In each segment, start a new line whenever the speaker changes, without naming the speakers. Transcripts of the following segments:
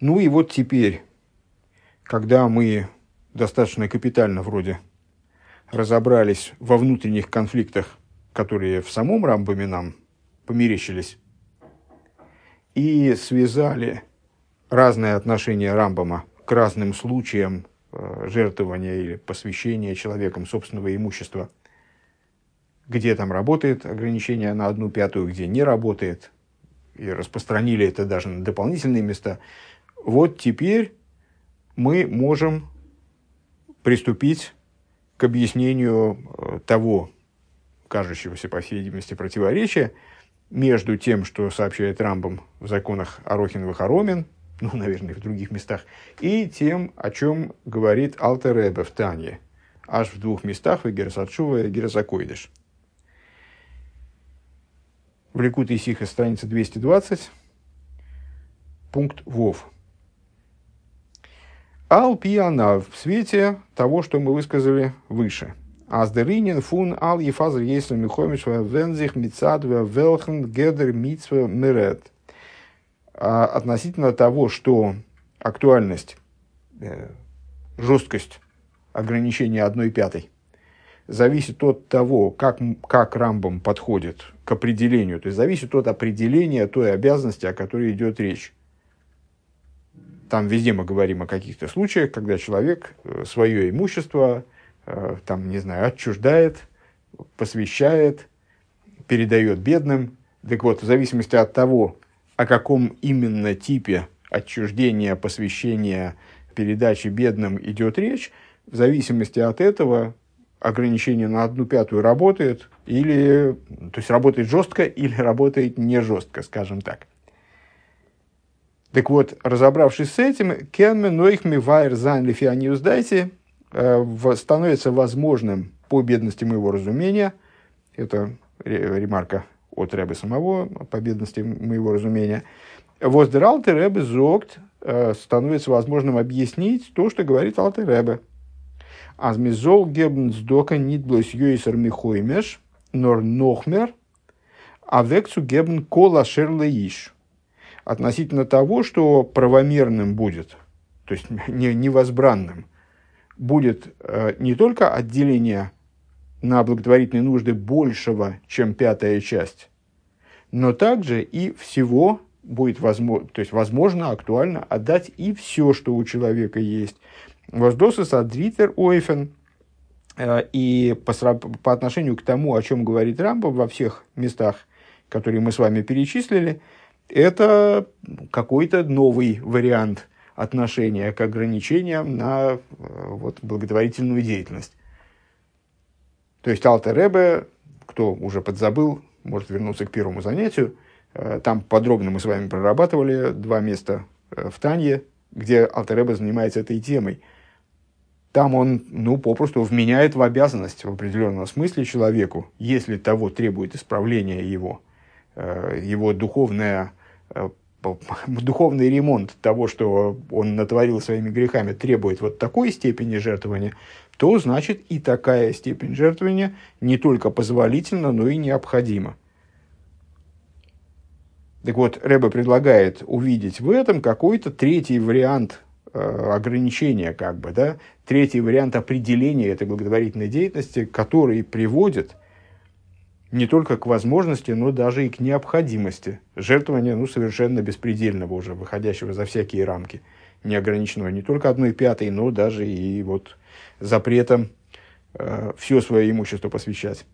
Ну и вот теперь, когда мы достаточно капитально вроде разобрались во внутренних конфликтах, которые в самом Рамбаме нам померещились, и связали разные отношения Рамбама к разным случаям э, жертвования или посвящения человеком собственного имущества, где там работает ограничение на одну пятую, где не работает, и распространили это даже на дополнительные места. Вот теперь мы можем приступить к объяснению э, того, кажущегося, по всей видимости, противоречия между тем, что сообщает Рамбам в законах Арохиновых Аромин, ну, наверное, в других местах, и тем, о чем говорит Алтер Ребе в Тане, аж в двух местах, в Герасатшува и Герасакойдыш. В Ликут Исиха, страница 220, пункт Вов. Ал пиана в свете того, что мы высказали выше. Аздеринин фун ал ефазр если михомиш вензих мицад велхен гедер митсва мерет. А относительно того, что актуальность, э, жесткость ограничения одной пятой зависит от того, как, как Рамбом подходит к определению, то есть зависит от определения той обязанности, о которой идет речь. Там везде мы говорим о каких-то случаях, когда человек э, свое имущество, э, там, не знаю, отчуждает, посвящает, передает бедным. Так вот, в зависимости от того, о каком именно типе отчуждения, посвящения, передачи бедным идет речь, в зависимости от этого ограничение на одну пятую работает, или, то есть работает жестко, или работает не жестко, скажем так. Так вот, разобравшись с этим, Кенме Нойхми Вайер Зайн Лифианиус Дайте э, становится возможным по бедности моего разумения, это ремарка от Рэбе самого, по бедности моего разумения, Воздералты Рэбе Зогт э, становится возможным объяснить то, что говорит Алты Рэбе. Азмизол гебн сдока нитблос юисер михоймеш, нор нохмер, а вексу гебн кола шерлеиш относительно того, что правомерным будет, то есть не, невозбранным, будет э, не только отделение на благотворительные нужды большего, чем пятая часть, но также и всего будет возможно, то есть возможно, актуально отдать и все, что у человека есть. Воздосы садритер ойфен. Э, и по, по отношению к тому, о чем говорит Рамбо во всех местах, которые мы с вами перечислили, это какой-то новый вариант отношения к ограничениям на э, вот, благотворительную деятельность. То есть Алта Ребе, кто уже подзабыл, может вернуться к первому занятию, э, там подробно мы с вами прорабатывали два места э, в Танье, где Алта Ребе занимается этой темой. Там он, ну, попросту вменяет в обязанность в определенном смысле человеку, если того требует исправления его, его духовная духовный ремонт того, что он натворил своими грехами, требует вот такой степени жертвования, то значит и такая степень жертвования не только позволительна, но и необходима. Так вот, Рэбе предлагает увидеть в этом какой-то третий вариант э, ограничения, как бы, да, третий вариант определения этой благотворительной деятельности, который приводит не только к возможности, но даже и к необходимости жертвования ну, совершенно беспредельного уже, выходящего за всякие рамки, неограниченного не только одной пятой, но даже и вот запретом э, все свое имущество посвящать.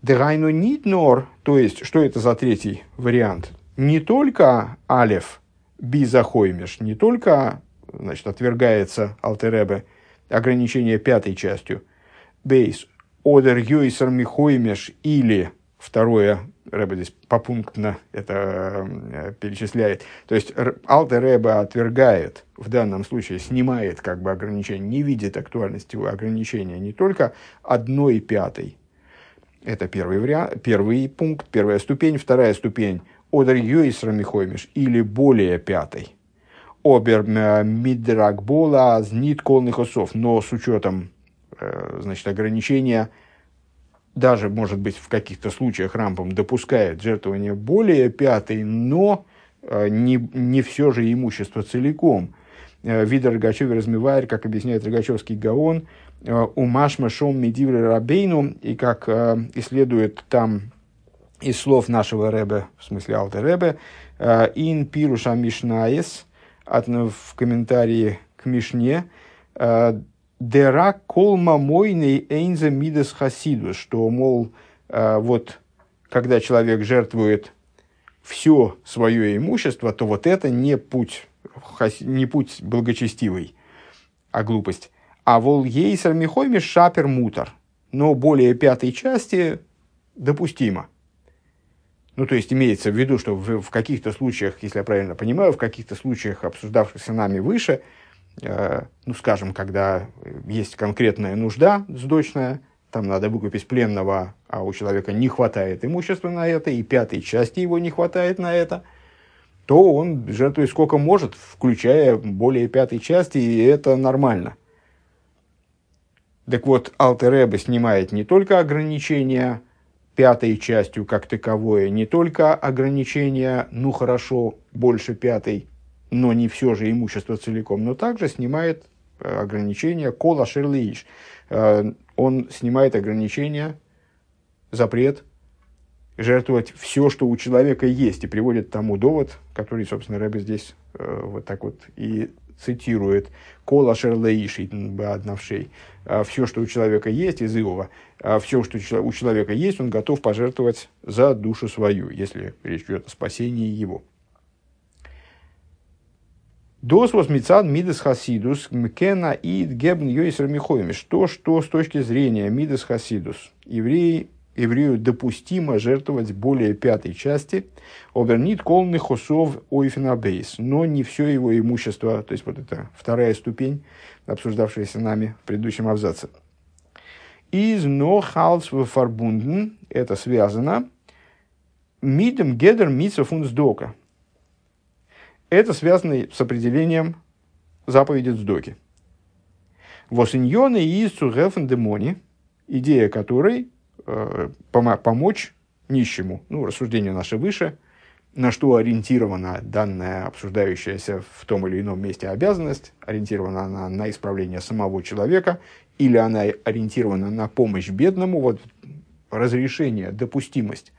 Дерайну нит нор, то есть, что это за третий вариант? Не только алев бизахоймеш, не только значит, отвергается Алтеребе ограничение пятой частью. Бейс. Одер юйсер михоймеш или второе, Рэбе здесь попунктно это э, перечисляет. То есть Алте Рэбе отвергает, в данном случае снимает как бы ограничение, не видит актуальности ограничения не только одной пятой. Это первый, вариант, первый пункт, первая ступень. Вторая ступень – Одер Юисра Михоймиш или более пятой – обер мидрагбола знит колных осов, но с учетом э, значит, ограничения даже, может быть, в каких-то случаях Рампом допускает жертвование более пятой, но э, не, не все же имущество целиком. Э, Вида Рогачева размывает, как объясняет Рогачевский Гаон, э, у Машма Шом Медивры Рабейну, и как исследует там из слов нашего Рэбе, в смысле Алта Рэбе, Ин Пируша Мишнаес, в комментарии к Мишне, Дера колма мойный эйнза мидас хасиду, что, мол, э, вот когда человек жертвует все свое имущество, то вот это не путь, не путь благочестивый, а глупость. А вол ейсер михойми шапер мутар, но более пятой части допустимо. Ну, то есть имеется в виду, что в, в каких-то случаях, если я правильно понимаю, в каких-то случаях, обсуждавшихся нами выше, Э, ну, скажем, когда есть конкретная нужда сдочная, там надо выкупить пленного, а у человека не хватает имущества на это, и пятой части его не хватает на это, то он жертвует сколько может, включая более пятой части, и это нормально. Так вот, Алтереба снимает не только ограничения пятой частью как таковое, не только ограничения, ну хорошо, больше пятой, но не все же имущество целиком, но также снимает э, ограничения кола шерлииш. Э, он снимает ограничения, запрет жертвовать все, что у человека есть, и приводит тому довод, который, собственно, Рэбе здесь э, вот так вот и цитирует «Кола шерлаиши однавшей». Все, что у человека есть из Иова, все, что у человека есть, он готов пожертвовать за душу свою, если речь идет о спасении его. Дос возмицад мидас хасидус мкена и гебн йойсер михоимиш. То, что с точки зрения мидас хасидус евреи, еврею допустимо жертвовать более пятой части, обернит колный хосов ойфенабейс, но не все его имущество, то есть вот это вторая ступень, обсуждавшаяся нами в предыдущем абзаце. Из но халс фарбунден, это связано, мидем гедер митсов дока это связано с определением заповеди Цдоки. Восиньоны и Цугефен демони, идея которой помочь нищему. Ну, рассуждение наше выше, на что ориентирована данная обсуждающаяся в том или ином месте обязанность, ориентирована она на исправление самого человека, или она ориентирована на помощь бедному, вот разрешение, допустимость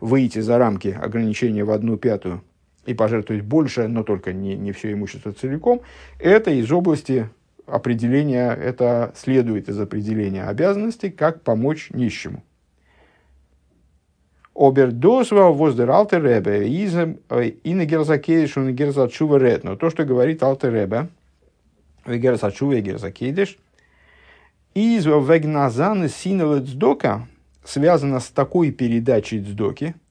выйти за рамки ограничения в одну пятую и пожертвовать больше, но только не, не все имущество целиком, это из области определения, это следует из определения обязанностей, как помочь нищему. Обердосва воздер алтер ребе и на герзакейдиш он герзачува ред. Но то, что говорит алтер ребе, герзачува и герзакейдиш, из вегназаны синелы цдока связано с такой передачей цдоки –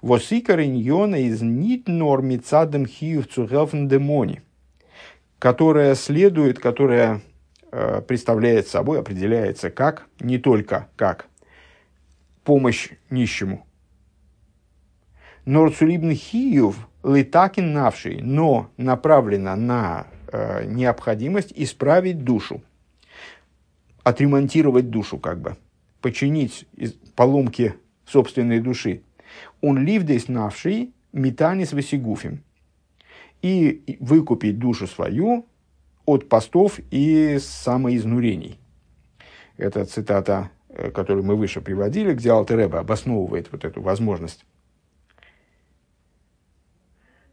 Восикар иньона из нит норми цадем хиев цугелфен демони, которая следует, которая э, представляет собой, определяется как, не только как помощь нищему. Норцулибн хиев литакин навший, но направлена на э, необходимость исправить душу, отремонтировать душу как бы, починить поломки собственной души он ливдейс навший метанис васигуфим. И выкупить душу свою от постов и самоизнурений. Это цитата, э, которую мы выше приводили, где Алтереба обосновывает вот эту возможность.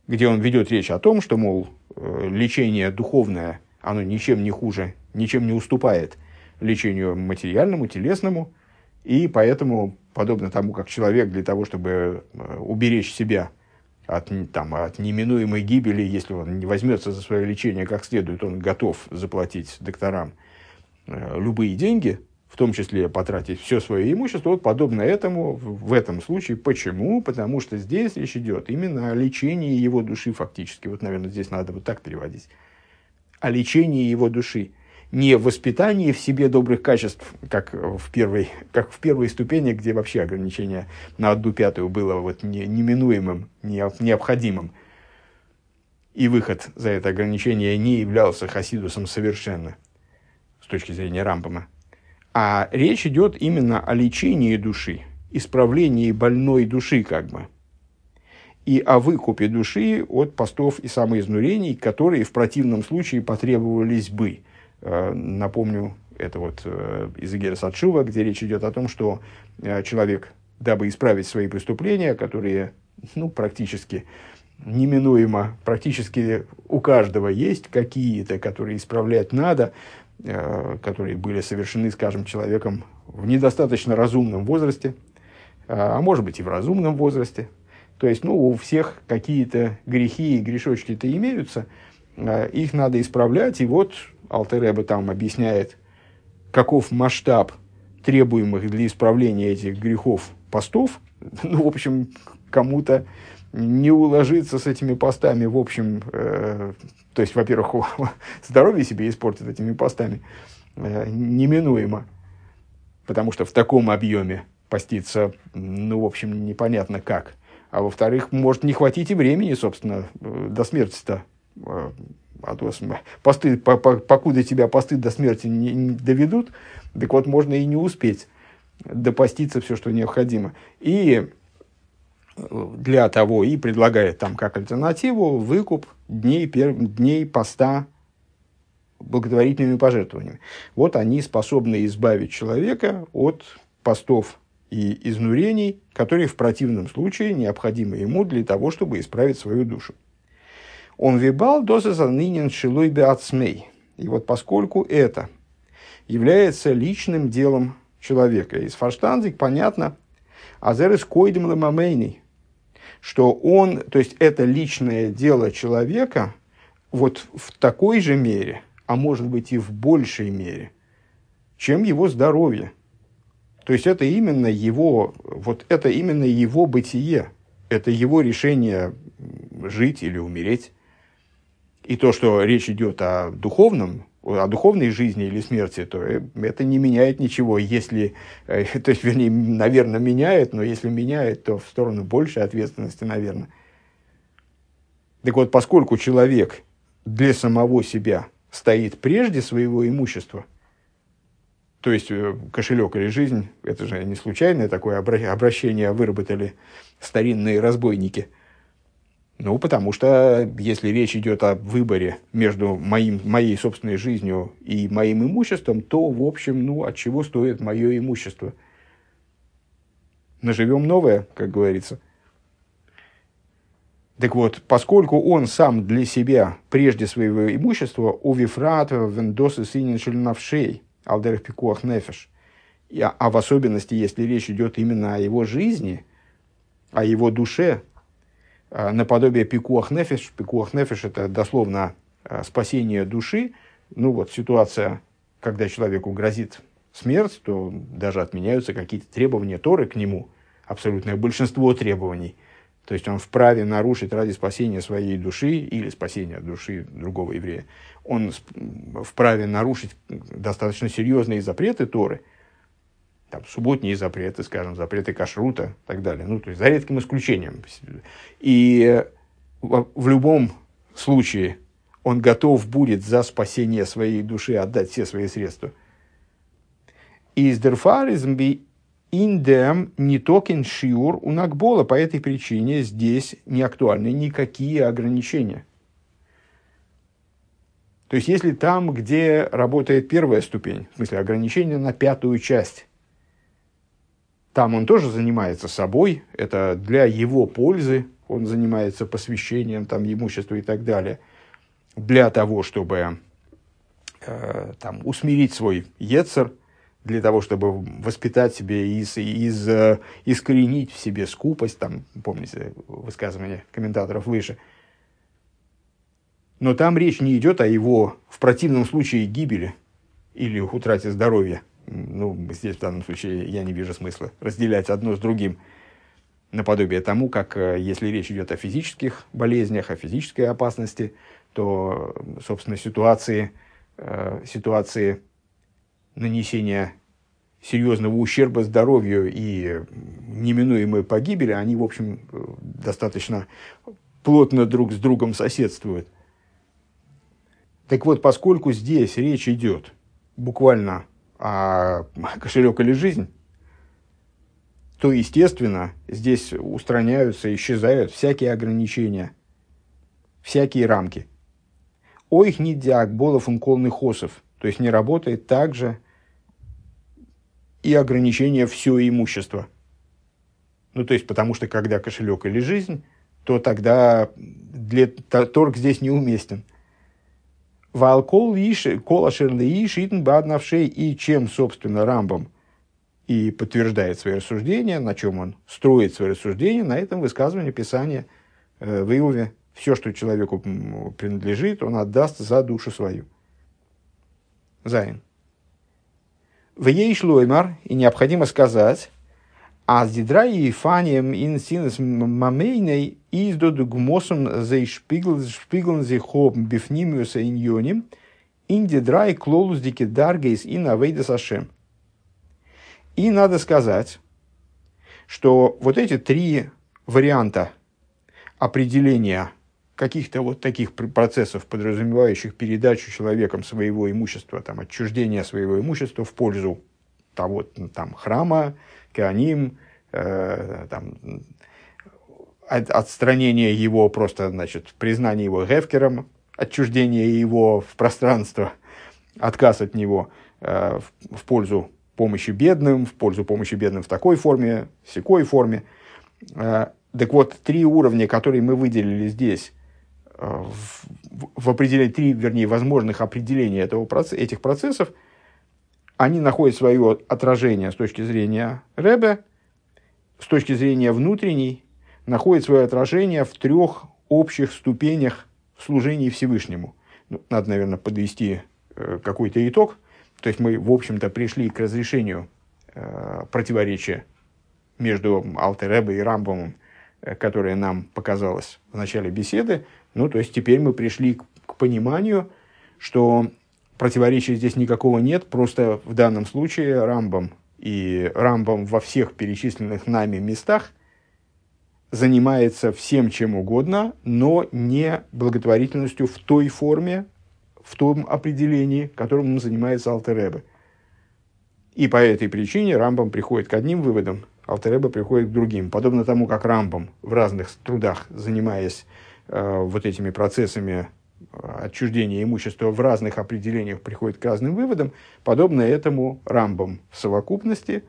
Где он ведет речь о том, что, мол, э, лечение духовное, оно ничем не хуже, ничем не уступает лечению материальному, телесному, и поэтому подобно тому, как человек для того, чтобы э, уберечь себя от, там, от неминуемой гибели, если он не возьмется за свое лечение как следует, он готов заплатить докторам э, любые деньги, в том числе потратить все свое имущество, вот подобно этому в этом случае. Почему? Потому что здесь речь идет именно о лечении его души фактически. Вот, наверное, здесь надо вот так переводить. О лечении его души не воспитании в себе добрых качеств, как в первой, как в первой ступени, где вообще ограничение на одну пятую было вот не, неминуемым, не, необходимым. И выход за это ограничение не являлся хасидусом совершенно, с точки зрения Рамбама. А речь идет именно о лечении души, исправлении больной души как бы. И о выкупе души от постов и самоизнурений, которые в противном случае потребовались бы. Э, напомню, это вот э, из Игера Садшува, где речь идет о том, что э, человек, дабы исправить свои преступления, которые ну, практически неминуемо, практически у каждого есть какие-то, которые исправлять надо, которые были совершены, скажем, человеком в недостаточно разумном возрасте, а может быть и в разумном возрасте. То есть, ну, у всех какие-то грехи и грешочки-то имеются, их надо исправлять, и вот Алтереба там объясняет, каков масштаб требуемых для исправления этих грехов постов. Ну, в общем, кому-то не уложиться с этими постами, в общем, э, то есть, во-первых, здоровье себе испортит этими постами, э, неминуемо, потому что в таком объеме поститься, ну, в общем, непонятно как. А во-вторых, может не хватить и времени, собственно, э, до смерти-то. Э, а то посты, по, по, покуда тебя посты до смерти не, не доведут, так вот можно и не успеть допоститься все, что необходимо. И для того и предлагает там как альтернативу выкуп дней, пер, дней поста благотворительными пожертвованиями. Вот они способны избавить человека от постов и изнурений, которые в противном случае необходимы ему для того, чтобы исправить свою душу. Он вибал доза нынен шилой беацмей. И вот поскольку это является личным делом человека, из фарштанзик понятно, азерес койдем ламамейный, что он, то есть это личное дело человека, вот в такой же мере, а может быть и в большей мере, чем его здоровье. То есть это именно его, вот это именно его бытие, это его решение жить или умереть. И то, что речь идет о духовном, о духовной жизни или смерти, то э, это не меняет ничего. Если, э, то есть, вернее, наверное, меняет, но если меняет, то в сторону большей ответственности, наверное. Так вот, поскольку человек для самого себя стоит прежде своего имущества, то есть э, кошелек или жизнь, это же не случайное такое обращение выработали старинные разбойники – ну, потому что если речь идет о выборе между моим, моей собственной жизнью и моим имуществом, то, в общем, ну, от чего стоит мое имущество? Наживем новое, как говорится. Так вот, поскольку он сам для себя, прежде своего имущества, у Вифрат, Вендосы, Синин, Навшей, Алдерах Пикуах Нефеш, а в особенности, если речь идет именно о его жизни, о его душе, наподобие пикуах нефиш. Пикуах нефиш – это дословно э, спасение души. Ну вот ситуация, когда человеку грозит смерть, то даже отменяются какие-то требования Торы к нему, абсолютное большинство требований. То есть он вправе нарушить ради спасения своей души или спасения души другого еврея. Он вправе нарушить достаточно серьезные запреты Торы – там, субботние запреты, скажем, запреты кашрута и так далее. Ну, то есть, за редким исключением. И в любом случае он готов будет за спасение своей души отдать все свои средства. Из дерфаризм би индем не токен шиур у нагбола. По этой причине здесь не актуальны никакие ограничения. То есть, если там, где работает первая ступень, в смысле ограничения на пятую часть, там он тоже занимается собой, это для его пользы, он занимается посвящением там, имущества и так далее, для того, чтобы э, там, усмирить свой ецер, для того, чтобы воспитать себе, из, из, э, искоренить в себе скупость, там, помните высказывание комментаторов выше. Но там речь не идет о его, в противном случае, гибели или утрате здоровья – ну, здесь в данном случае я не вижу смысла разделять одно с другим наподобие тому, как э, если речь идет о физических болезнях, о физической опасности, то, собственно, ситуации, э, ситуации нанесения серьезного ущерба здоровью и неминуемой погибели, они, в общем, э, достаточно плотно друг с другом соседствуют. Так вот, поскольку здесь речь идет буквально а кошелек или жизнь, то, естественно, здесь устраняются, исчезают всякие ограничения, всякие рамки. Ой, их не дяк, болов он хосов. То есть не работает также и ограничение все имущество. Ну, то есть, потому что когда кошелек или жизнь, то тогда для, торг здесь неуместен. Валкол кола шерлеи шитн баднавшей, и чем, собственно, Рамбом и подтверждает свои рассуждения, на чем он строит свои рассуждения, на этом высказывании Писания э, в Иове. Все, что человеку принадлежит, он отдаст за душу свою. Зайн. В ей шлоймар, и необходимо сказать, а с дидра и фанием ин синес мамейной издоду гмосом за шпиглен зихоб бифнимиуса иньоним, ин дидра и клолус дики даргейс и навейдас ашем. И надо сказать, что вот эти три варианта определения каких-то вот таких процессов, подразумевающих передачу человеком своего имущества, там, отчуждение своего имущества в пользу того, там, храма, кеаним, э, там, от, отстранение его, просто, значит, признание его гефкером, отчуждение его в пространство, отказ от него э, в, в пользу помощи бедным, в пользу помощи бедным в такой форме, в секой форме. Э, так вот, три уровня, которые мы выделили здесь, в, в определении, три, вернее, возможных определения этого, этих процессов, они находят свое отражение с точки зрения Ребе, с точки зрения внутренней, находят свое отражение в трех общих ступенях в служении Всевышнему. Ну, надо, наверное, подвести э, какой-то итог – то есть мы, в общем-то, пришли к разрешению э, противоречия между Алтеребой и Рамбомом, э, которое нам показалось в начале беседы. Ну, то есть теперь мы пришли к, к пониманию, что противоречия здесь никакого нет, просто в данном случае Рамбом и Рамбом во всех перечисленных нами местах занимается всем чем угодно, но не благотворительностью в той форме, в том определении, которым занимается Алтереба. И по этой причине Рамбам приходит к одним выводам, Алтереба приходит к другим. Подобно тому, как Рамбам в разных трудах, занимаясь э, вот этими процессами отчуждения имущества в разных определениях, приходит к разным выводам, подобно этому Рамбам в совокупности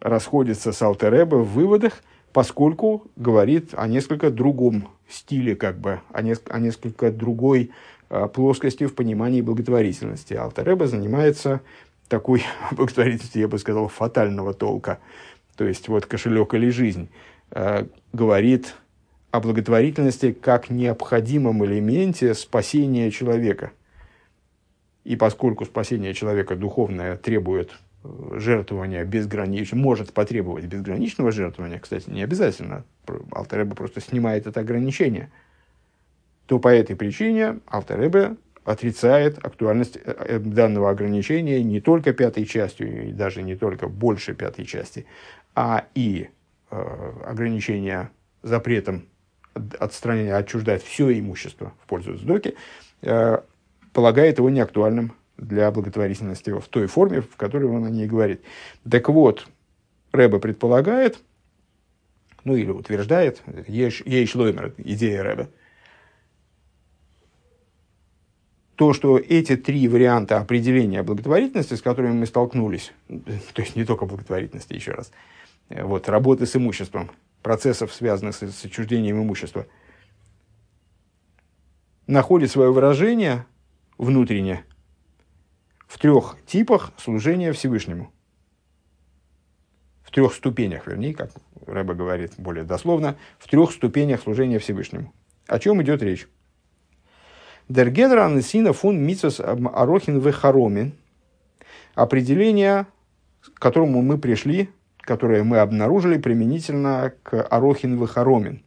расходится с Алтереба в выводах, поскольку говорит о несколько другом стиле, как бы, о, неск- о несколько другой Э, плоскости в понимании благотворительности. Алтареба занимается такой благотворительностью, я бы сказал, фатального толка. То есть вот кошелек или жизнь э, говорит о благотворительности как необходимом элементе спасения человека. И поскольку спасение человека духовное требует э, жертвования безграничного, может потребовать безграничного жертвования, кстати, не обязательно, Алтареба просто снимает это ограничение – то по этой причине автор Эбе отрицает актуальность э, э, данного ограничения не только пятой частью, и даже не только больше пятой части, а и э, ограничение запретом отстранения, отчуждать все имущество в пользу сдоки, э, полагает его неактуальным для благотворительности в той форме, в которой он о ней говорит. Так вот, Рэбе предполагает, ну или утверждает, Еш Лоймер, идея Рэбе, то, что эти три варианта определения благотворительности, с которыми мы столкнулись, то есть не только благотворительности, еще раз, вот, работы с имуществом, процессов, связанных с, с отчуждением имущества, находит свое выражение внутренне в трех типах служения Всевышнему. В трех ступенях, вернее, как Рэба говорит более дословно, в трех ступенях служения Всевышнему. О чем идет речь? Дергенран сина фун митсос арохин вехаромин. Определение, к которому мы пришли, которое мы обнаружили применительно к арохин вехаромин.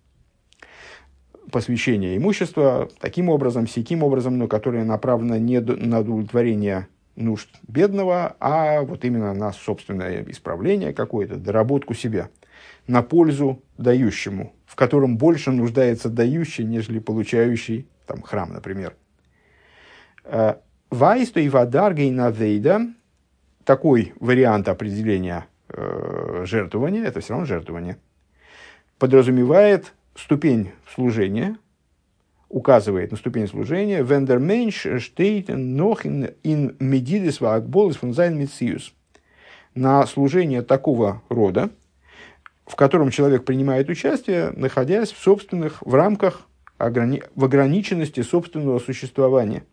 Посвящение имущества таким образом, сяким образом, но которое направлено не на удовлетворение нужд бедного, а вот именно на собственное исправление какое-то, доработку себя, на пользу дающему, в котором больше нуждается дающий, нежели получающий там, храм, например. Э, Вайсто и вадаргей навейда такой вариант определения э, жертвования, это все равно жертвование, подразумевает ступень служения, указывает на ступень служения, «ווען דער מענטש שטייט נאך אין מדידות והגבלות פון זיין מציאות». На служение такого рода, в котором человек принимает участие, находясь в собственных, в рамках, в ограниченности собственного существования.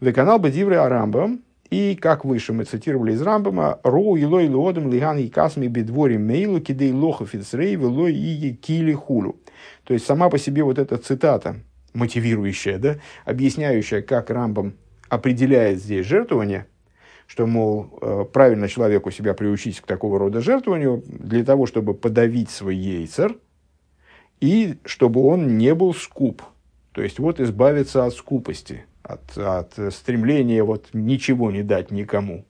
וכנ"ל בדברי הרמב"ם, и, как выше мы цитировали из Рамбама, «ראוי לו לאדם להנהיג עצמו בדברים אלו כדי לכוף יצרו ולא יהי' כילי כולו». То есть, сама по себе вот эта цитата, мотивирующая, да, объясняющая, как Рамбам определяет здесь жертвование, что, мол, э, правильно человеку себя приучить к такого рода жертвованию для того, чтобы подавить свой яйцер, и чтобы он не был скуп. То есть, вот избавиться от скупости – от, от стремления вот ничего не дать никому.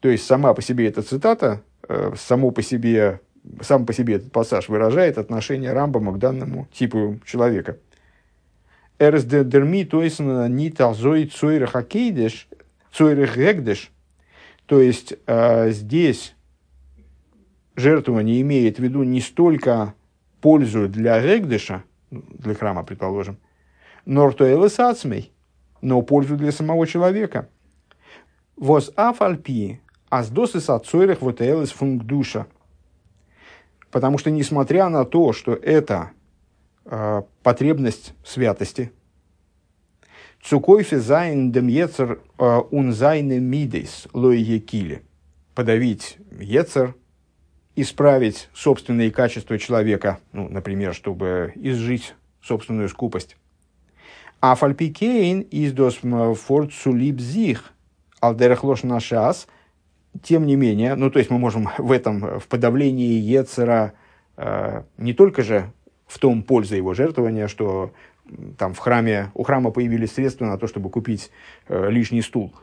То есть сама по себе эта цитата, э, само по себе, сам по себе этот пассаж выражает отношение Рамбама к данному типу человека. Эрс дерми тойсен не тазой цойрах акейдеш. То есть э, здесь жертвование имеет в виду не столько пользу для регдыша, для храма, предположим, нортуэлес ацмей, но пользу для самого человека. Воз афальпи, аздосы сацойрах вот элес фунгдуша. Потому что, несмотря на то, что это э, потребность святости, צו כופה זיין דעם יצר э, און זיינע מידות לא יהי' כילי, подавить ецер, исправить собственные качества человека, ну, например, чтобы изжить собственную скупость. А фальпикейн из дос форт сулибзих алдерах лош нашас, тем не менее, ну то есть мы можем в этом, в подавлении Ецера, э, не только же в том польза его жертвования, что там в храме, у храма появились средства на то, чтобы купить э, лишний стул,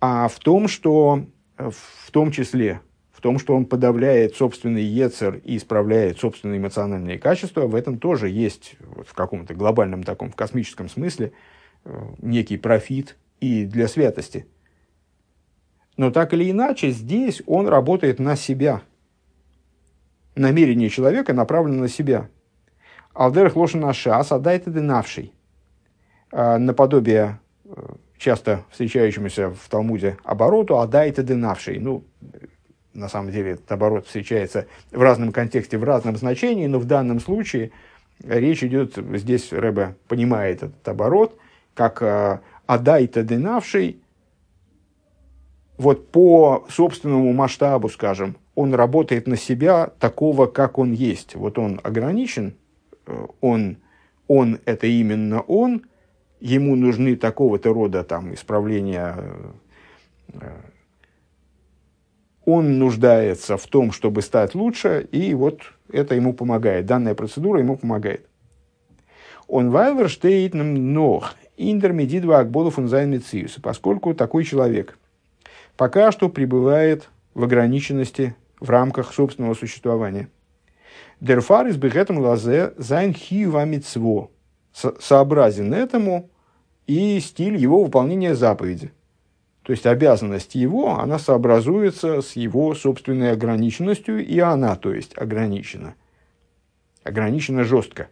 а в том, что в том числе том, что он подавляет собственный ецер и исправляет собственные эмоциональные качества, в этом тоже есть вот, в каком-то глобальном таком, в космическом смысле, э, некий профит и для святости. Но так или иначе, здесь он работает на себя. Намерение человека направлено на себя. Алдерх лошана шас адайте денавший. А, наподобие э, часто встречающемуся в Талмуде обороту адайте денавший. Ну, на самом деле этот оборот встречается в разном контексте, в разном значении, но в данном случае речь идет, здесь Рэбе понимает этот оборот, как э, адайта денавший, вот по собственному масштабу, скажем, он работает на себя такого, как он есть. Вот он ограничен, э, он, он это именно он, ему нужны такого-то рода там, исправления э, он нуждается в том, чтобы стать лучше, и вот это ему помогает, данная процедура ему помогает. און ווייל ער שטייט נאך, אין דער מדידה והגבלה он поскольку такой человек пока что пребывает в ограниченности в рамках собственного существования. דערפאר איז בהתאם לזה זיין חיוב המצוה, сообразен этому и стиль его выполнения заповеди – то есть обязанность его, она сообразуется с его собственной ограниченностью, и она, то есть, ограничена. Ограничена жестко.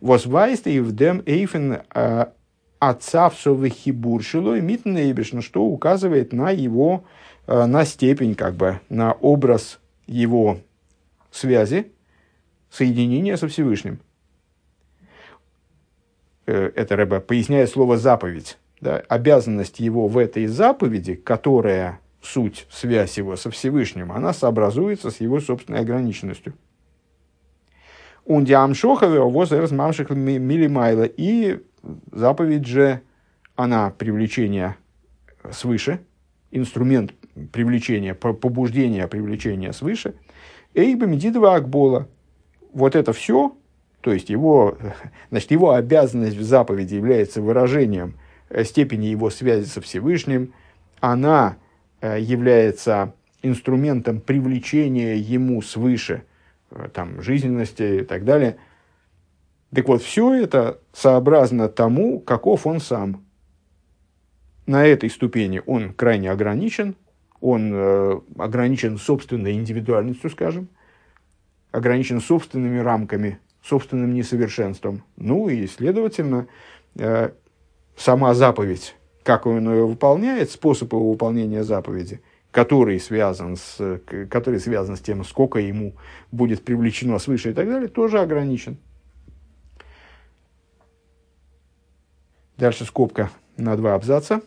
Возвайст и вдем эйфен а, отцавсовый хибуршило и митнейбешно, что указывает на его, а, на степень, как бы, на образ его связи, соединения со Всевышним. Э, это Рэба поясняет слово «заповедь» да, обязанность его в этой заповеди, которая суть, связь его со Всевышним, она сообразуется с его собственной ограниченностью. Он диамшохове возрас мамших милимайла. И заповедь же, она привлечение свыше, инструмент привлечения, побуждения привлечения свыше. Эйба медидова акбола. Вот это все, то есть его, значит, его обязанность в заповеди является выражением – степени его связи со Всевышним, она э, является инструментом привлечения ему свыше э, там, жизненности и так далее. Так вот, все это сообразно тому, каков он сам. на этой ступени он крайне ограничен, он э, ограничен собственной индивидуальностью, скажем, ограничен собственными рамками, собственным несовершенством. Ну и, следовательно, э, сама заповедь, как он ее выполняет, способ его выполнения заповеди, который связан с, который связан с тем, сколько ему будет привлечено свыше и так далее, тоже ограничен. Дальше скобка на два абзаца.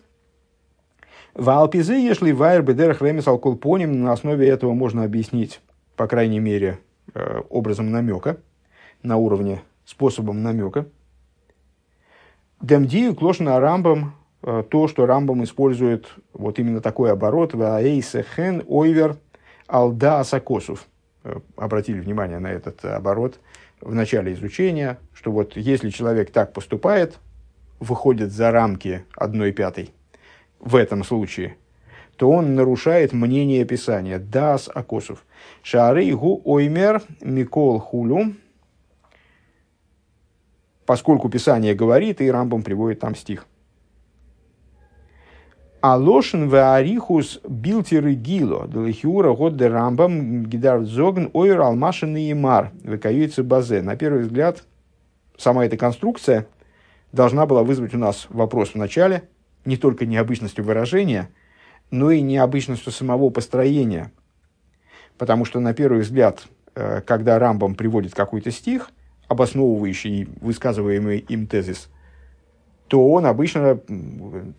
В Алпизе, если вайр бедерах ремес алкулпоним, на основе этого можно объяснить, по крайней мере, э, образом намека, на уровне способом намека. Демдию клошна рамбам э, то, что рамбам использует вот именно такой оборот в аэйсехен ойвер алда асакосов. Э, обратили внимание на этот оборот в начале изучения, что вот если человек так поступает, выходит за рамки одной пятой – в этом случае, то он нарушает мнение Писания. Дас Акосов. Шары гу оймер микол хулю. Поскольку Писание говорит, и Рамбом приводит там стих. Алошин в арихус билтиры гило, далахиура год де рамбам гидар зогн ойр алмашин и мар, базе. На первый взгляд, сама эта конструкция должна была вызвать у нас вопрос в начале – не только необычностью выражения, но и необычностью самого построения. Потому что, на первый взгляд, э, когда Рамбам приводит какой-то стих, обосновывающий высказываемый им тезис, то он обычно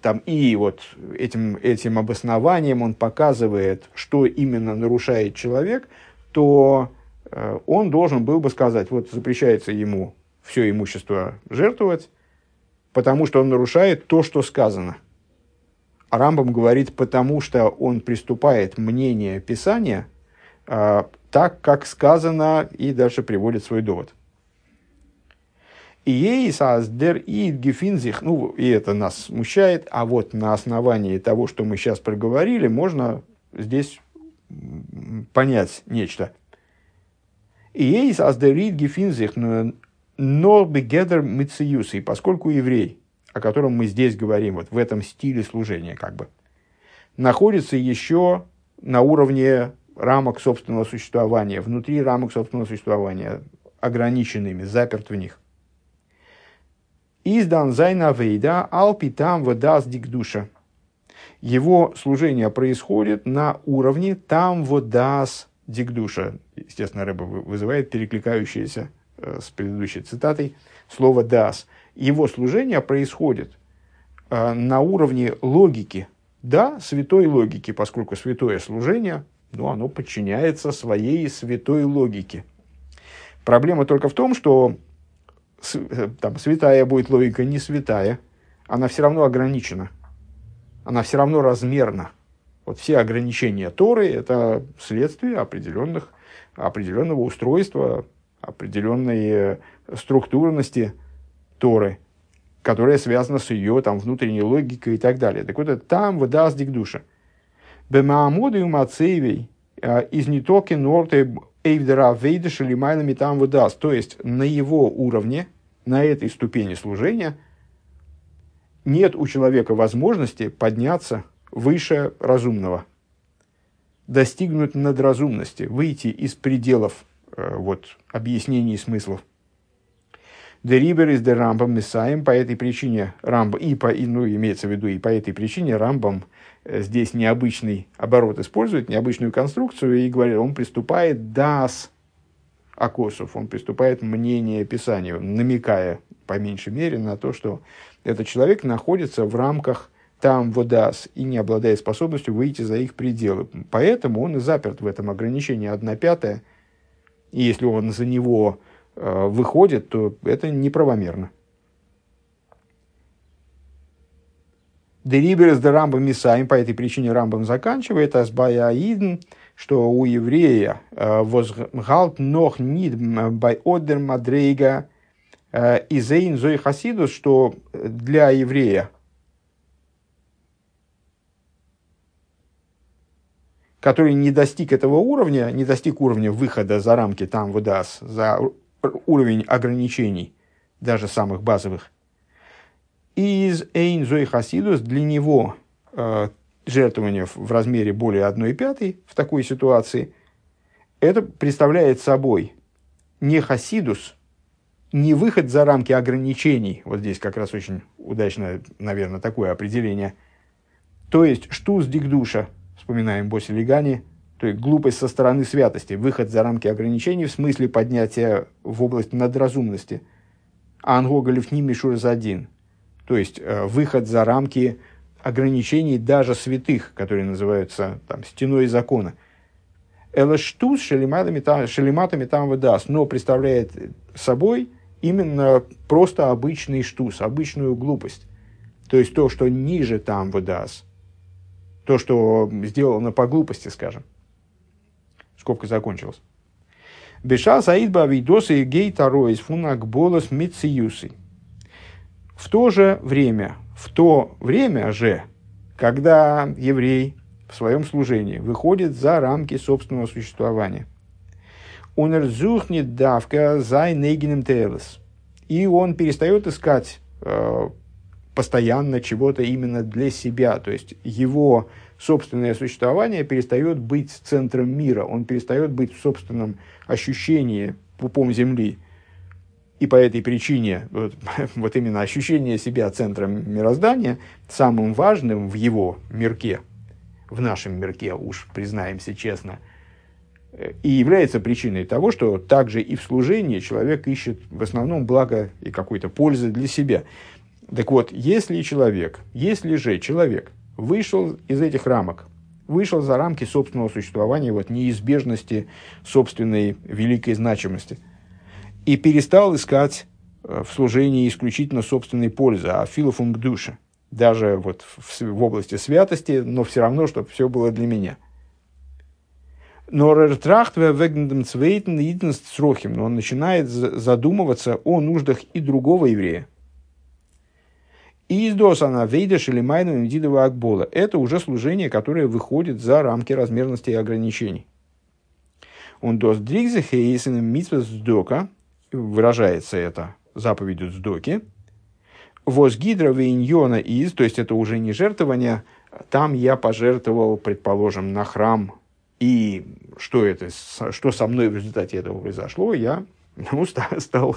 там и вот этим, этим обоснованием он показывает, что именно нарушает человек, то э, он должен был бы сказать, вот запрещается ему все имущество жертвовать, потому что он нарушает то, что сказано. А Рамбам говорит, потому что он приступает мнение Писания э, так, как сказано, и дальше приводит свой довод. И ей саздер и гефинзих, ну, и это нас смущает, а вот на основании того, что мы сейчас проговорили, можно здесь понять нечто. И ей саздер и гефинзих, но бегедер мициюс, поскольку еврей, о котором мы здесь говорим, вот в этом стиле служения, как бы, находится еще на уровне рамок собственного существования, внутри рамок собственного существования, ограниченными, заперт в них. איז דאן זיין עבודה על פי טעם ודעת דקדושה. Его служение происходит на уровне טעם ודעת דקדושה. Естественно, Ребе вызывает перекликающееся Э, с предыдущей цитатой, слово «דעת». Его служение происходит э, на уровне логики, да, святой логики, поскольку святое служение, ну, оно подчиняется своей святой логике. Проблема только в том, что там, святая будет логика не святая, она все равно ограничена, она все равно размерна. Вот все ограничения Торы – это следствие определенных, определенного устройства определенной э, структурности Торы, которая связана с ее там, внутренней логикой и так далее. Так вот, это там выдаст дик душа. Бемаамуды и Мацеевей э, из нитоки норты эйвдера вейдыш или майлами там выдаст. То есть, на его уровне, на этой ступени служения, нет у человека возможности подняться выше разумного, достигнуть надразумности, выйти из пределов Э, вот, объяснений смыслов. Дерибер из де Рамбам Месаем, по этой причине Рамбам, и по, и, ну, имеется в виду, и по этой причине Рамбам э, здесь необычный оборот использует, необычную конструкцию, и говорит, он приступает дас Акосов, он приступает мнение Писания, намекая, по меньшей мере, на то, что этот человек находится в рамках там водас и не обладает способностью выйти за их пределы. Поэтому он и заперт в этом ограничении 1 пятая – и если он за него э, выходит, то это неправомерно. Дериберс де Рамбам Мисаим, по этой причине Рамбам заканчивает, Асбая Аидн, что у еврея э, возгалт нох нид бай одер мадрейга э, изейн зой хасидус, что для еврея. Который не достиг этого уровня, не достиг уровня выхода за рамки там выдаст, за уровень ограничений, даже самых базовых, из Эйнзой Хасидус для него э, жертвование в размере более 1 пятой в такой ситуации, это представляет собой не Хасидус, не выход за рамки ограничений, вот здесь как раз очень удачное, наверное, такое определение, то есть штус дикдуша, вспоминаем Боси Легани, то есть глупость со стороны святости, выход за рамки ограничений в смысле поднятия в область надразумности. Ангоголев не один. То есть э, выход за рамки ограничений даже святых, которые называются там, стеной закона. Элаштус шалиматами там выдаст, но представляет собой именно просто обычный штус, обычную глупость. То есть то, что ниже там выдаст. То, что сделано по глупости, скажем. Скобка закончилась. Беша Саидба Авидоса и Гей Тароис Фунакболос Мициюсы. В то же время, в то время же, когда еврей в своем служении выходит за рамки собственного существования, он разухнет давка за нейгиным телес. И он перестает искать э, постоянно чего-то именно для себя. То есть его собственное существование перестает быть центром мира, он перестает быть в собственном ощущении пупом земли. И по этой причине вот, вот именно ощущение себя центром мироздания самым важным в его мирке, в нашем мирке, уж признаемся честно, и является причиной того, что также и в служении человек ищет в основном благо и какой-то пользы для себя. Так вот, если человек, если же человек вышел из этих рамок, вышел за рамки собственного существования, вот неизбежности собственной великой значимости, и перестал искать э, в служении исключительно собственной пользы, а филофунг душа, даже вот в, в области святости, но все равно, чтобы все было для меня. Но Рертрахтве вегндем цвейтен единствен но он начинает задумываться о нуждах и другого еврея, и издос она вейдеш или майну индидова акбола. Это уже служение, которое выходит за рамки размерности и ограничений. Он дос дригзе хейсен митсва сдока, выражается это заповедью сдоки. Воз гидра вейньона из, то есть это уже не жертвование, там я пожертвовал, предположим, на храм, и что это, что со мной в результате этого произошло, я ну, стал,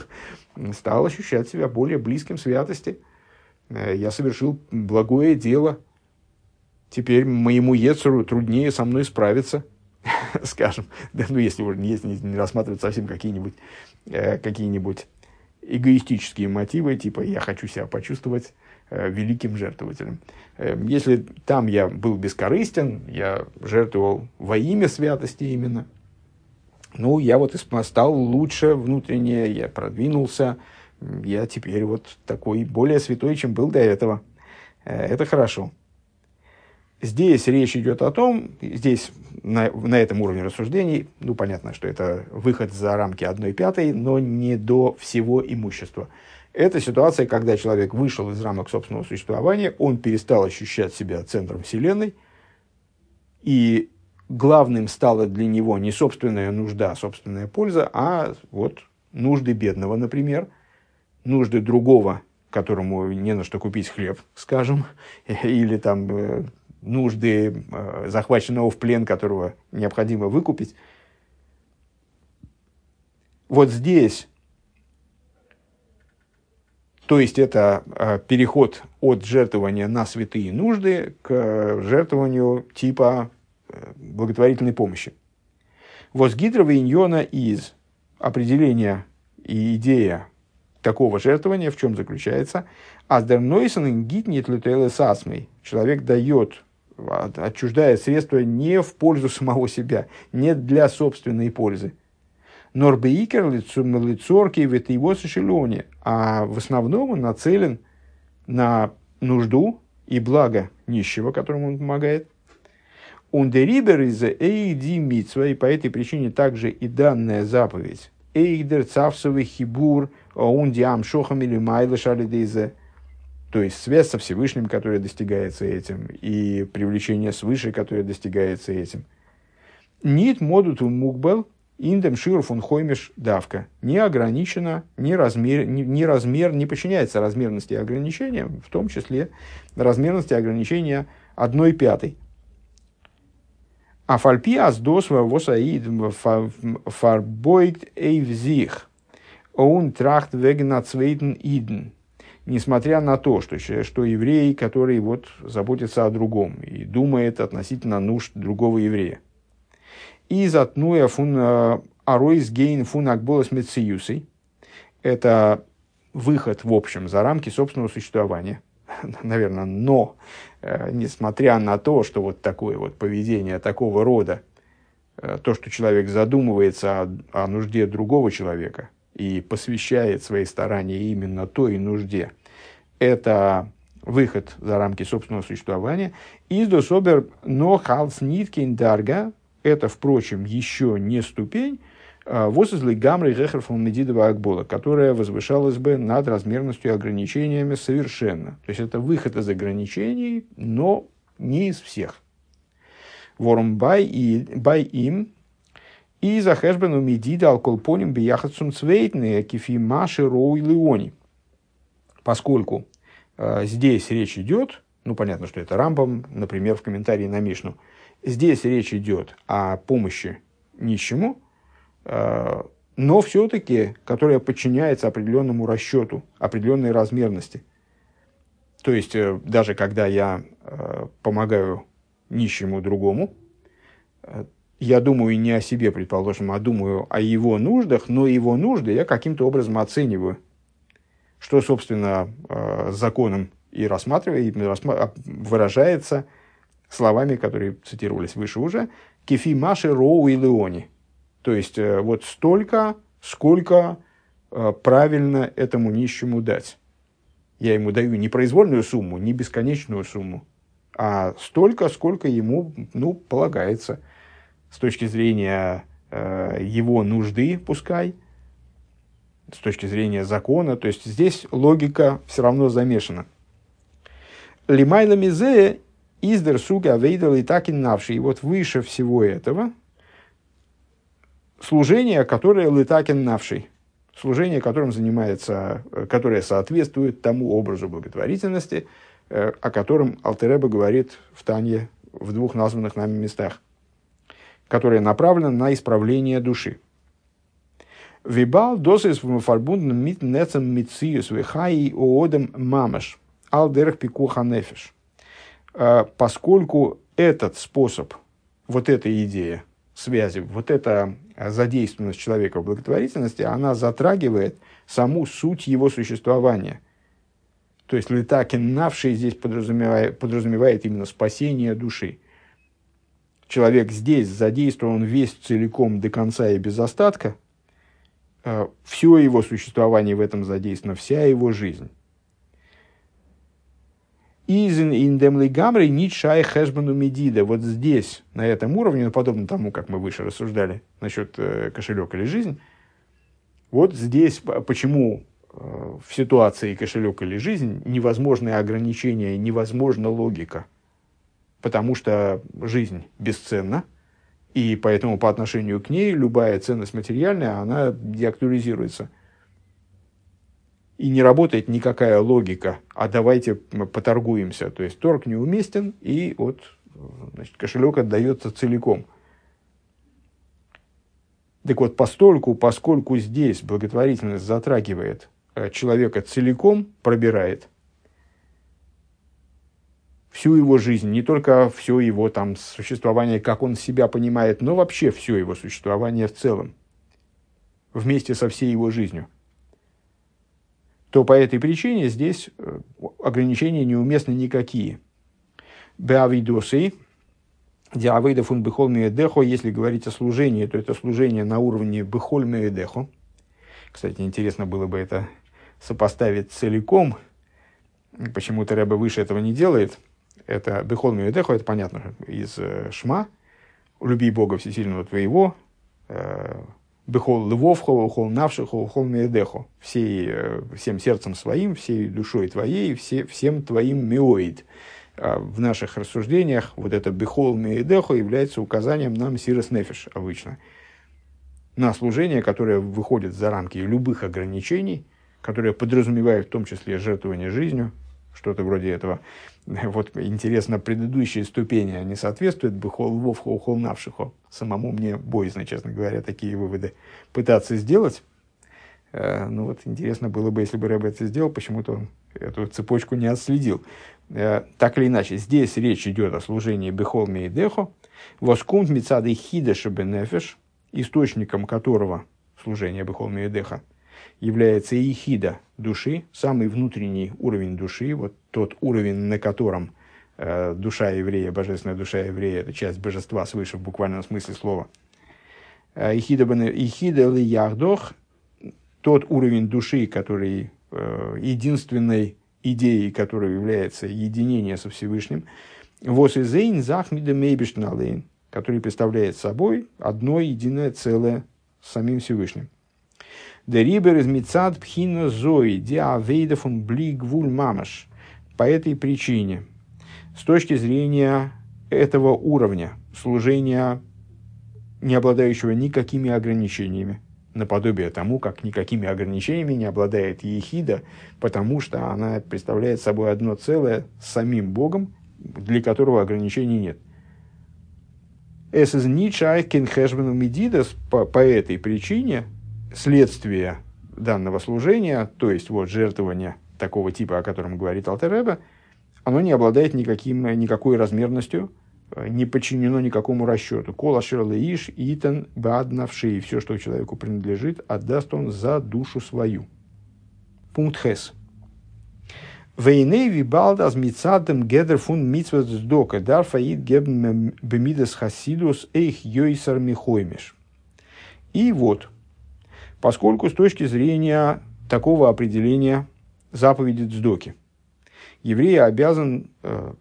стал ощущать себя более близким святости – Э, я совершил благое дело. Теперь моему Ецеру труднее со мной справиться, скажем, да, ну, если, если не рассматривать совсем какие-нибудь э, какие-нибудь эгоистические мотивы, типа я хочу себя почувствовать э, великим жертвователем. Э, если там я был бескорыстен, я жертвовал во имя святости именно, ну, я вот стал лучше внутренне, я продвинулся, я теперь вот такой более святой, чем был до этого. Э, это хорошо. Здесь речь идет о том, здесь на, на этом уровне рассуждений, ну понятно, что это выход за рамки одной пятой, но не до всего имущества. Это ситуация, когда человек вышел из рамок собственного существования, он перестал ощущать себя центром Вселенной, и главным стала для него не собственная нужда, а собственная польза, а вот нужды бедного, например – нужды другого, которому не на что купить хлеб, скажем, или там э, нужды э, захваченного в плен, которого необходимо выкупить. Вот здесь, то есть это э, переход от жертвования на святые нужды к жертвованию типа благотворительной помощи. Возгидрова иньона из определения и идея такого жертвования в чем заключается? Аздернойсен гитнет лютелес асмей. Человек дает, отчуждает средства не в пользу самого себя, не для собственной пользы. Норбеикер лицорки в его сошелоне, а в основном он нацелен на нужду и благо нищего, которому он помогает. Ундерибер из Эйди Митсва, и по этой причине также и данная заповедь Эйдер Цавсовый Хибур Оундиам Шохам или Майла Шалидейзе. То есть связь со Всевышним, которая достигается этим, и привлечение свыше, которое достигается этим. Нит модут мукбел индем шир фун хоймиш давка. Не ограничено, ни размер, ни, ни размер, не подчиняется размерности ограничения, в том числе размерности ограничения одной пятой. А фальпи аздос восаид фарбойт эйвзих. Он трахт вегна цвейтен иден. Несмотря на то, что, что еврей, который вот заботится о другом и думает относительно нужд другого еврея. И затнуя фун э, аройс гейн фун акболос мециюсой. Это выход, в общем, за рамки собственного существования. Наверное, но, э, несмотря на то, что вот такое вот поведение такого рода, э, то, что человек задумывается о, о нужде другого человека и посвящает свои старания именно той нужде, это выход за рамки собственного существования. Издо собер но халс ниткин дарга это, впрочем, еще не ступень, а, возле гамры Рехерфон Медидова Акбола, которая возвышалась бы над размерностью и ограничениями совершенно. То есть это выход из ограничений, но не из всех. Ворум бай, и, бай им и за хэшбену медида алколпоним бияхатсум цвейтны кифи маши роу леони. Поскольку э, здесь речь идет, ну понятно, что это Рамбам, например, в комментарии на Мишну, Здесь речь идет о помощи нищему, э, но все-таки, которая подчиняется определенному расчету, определенной размерности. То есть, э, даже когда я э, помогаю нищему другому, я думаю не о себе, предположим, а думаю о его нуждах, но его нужды я каким-то образом оцениваю, что, собственно, законом и рассматривая, выражается – словами, которые цитировались выше уже, кефи маши роу и леони. То есть, э, вот столько, сколько э, правильно этому нищему дать. Я ему даю не произвольную сумму, не бесконечную сумму, а столько, сколько ему ну, полагается с точки зрения э, его нужды, пускай, с точки зрения закона. То есть здесь логика все равно замешана. Лимайла мизе Издер суга вейдал и так и навший. И вот выше всего этого служение, которое лытакин навший. Служение, которым занимается, которое соответствует тому образу благотворительности, э, о котором Алтереба говорит в Тане в двух названных нами местах, которое направлено на исправление души. Вибал досис фарбунден мит нецем мициус вихаи оодем мамаш алдерх пикуха нефиш. А, поскольку этот способ, вот эта идея связи, вот эта задействованность человека в благотворительности, она затрагивает саму суть его существования. То есть Литакин навший здесь подразумевает, подразумевает именно спасение души. Человек здесь задействован весь целиком до конца и без остатка. А, Все его существование в этом задействовано, вся его жизнь. Изен индемли нитшай хэшбану медида. Вот здесь, на этом уровне, подобно тому, как мы выше рассуждали насчет э, кошелек или жизнь, вот здесь почему э, в ситуации кошелек или жизнь невозможны ограничения, невозможна логика. Потому что жизнь бесценна, и поэтому по отношению к ней любая ценность материальная, она деактуализируется – и не работает никакая логика, а давайте поторгуемся. То есть торг неуместен, и вот значит, кошелек отдается целиком. Так вот, постольку, поскольку здесь благотворительность затрагивает э, человека целиком, пробирает всю его жизнь, не только все его там существование, как он себя понимает, но вообще все его существование в целом, вместе со всей его жизнью – то по этой причине здесь э, ограничения неуместны никакие. Беавидосы, диавейда фун бехольмия дехо, если говорить о служении, то это служение на уровне бехольмия дехо. Кстати, интересно было бы это сопоставить целиком. Почему-то Рэбе выше этого не делает. Это бехольмия дехо, это понятно из э, Шма. Люби Бога всесильного твоего, э, Бехол львовхо, хол навшихо, хол медехо. Всей, э, всем сердцем своим, всей душой твоей, все, всем твоим миоид. А в наших рассуждениях вот это бехол медехо является указанием на сирос нефиш обычно. на служение, которое выходит за рамки любых ограничений, которое подразумевает в том числе жертвование жизнью, что-то вроде этого. Вот интересно, предыдущие ступени, они соответствуют быхол вовхо ухол навшихо. Самому мне боязно, честно говоря, такие выводы пытаться сделать. Э, ну вот интересно было бы, если бы Рэб это сделал, почему-то он эту цепочку не отследил. Э, так или иначе, здесь речь идет о служении Бехол Мейдехо, Воскунт Мицады Хидеша Бенефеш, источником которого служение Бехол Мейдеха является Ихида души, самый внутренний уровень души, вот тот уровень, на котором э, душа еврея, божественная душа еврея, это часть божества свыше в буквальном смысле слова. Э, Ихида, Ихида ли Яхдох, тот уровень души, который э, единственной идеей, которой является единение со Всевышним, Вос изейн захмида мейбиштналейн, который представляет собой одно единое целое с самим Всевышним. Дерибер из мицад пхина зои диавейда фун блигвуль мамаш. По этой причине, с точки зрения этого уровня служения, не обладающего никакими ограничениями, наподобие тому, как никакими ограничениями не обладает Ехида, потому что она представляет собой одно целое с самим Богом, для которого ограничений нет. Эсэс Ничайкин Хэшбену Медидас по этой причине следствие данного служения, то есть вот жертвование такого типа, о котором говорит Алтереба, оно не обладает никаким, никакой размерностью, не подчинено никакому расчету. Кола шерлеиш итан баднавший. Все, что человеку принадлежит, отдаст он за душу свою. Пункт Хес. Вейней вибалд аз мицадем гедер фун митцвет сдока, дар фаид гебн бемидес хасидус эйх йойсар михоймеш. И вот, поскольку с точки зрения такого определения заповеди Дздоки, еврей обязан э,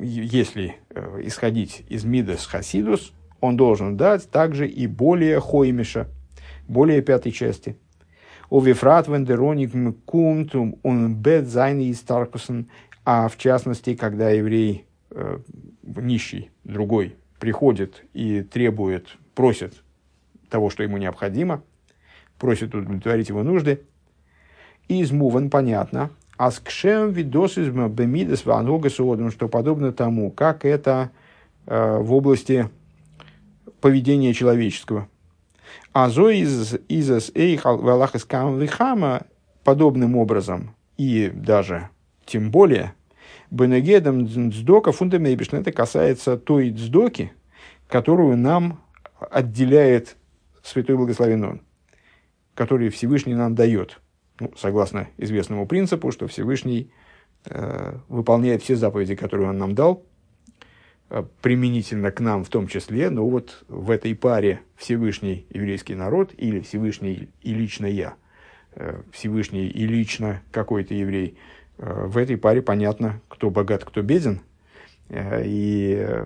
если э, исходить из Мидас Хасидус, он должен дать также и более Хоймиша, более пятой части. О Вифрат Вендероник Кунтум он бед зайни из Таркусен, а в частности, когда еврей э, нищий, другой, приходит и требует, просит того, что ему необходимо, просит удовлетворить его нужды, из Муван понятно, Аскшем видосизма бемидес ваногасуодом, что подобно тому, как это э, в области поведения человеческого. Азо из изас эйхал валахас вихама подобным образом и даже тем более бенегедом дздока фундамейбишн. Это касается той дздоки, которую нам отделяет Святой Благословен Он, который Всевышний нам дает – ну, согласно известному принципу, что Всевышний э, выполняет все заповеди, которые он нам дал, э, применительно к нам в том числе, но вот в этой паре Всевышний еврейский народ или Всевышний и лично я, э, Всевышний и лично какой-то еврей, э, в этой паре понятно, кто богат, кто беден, э, и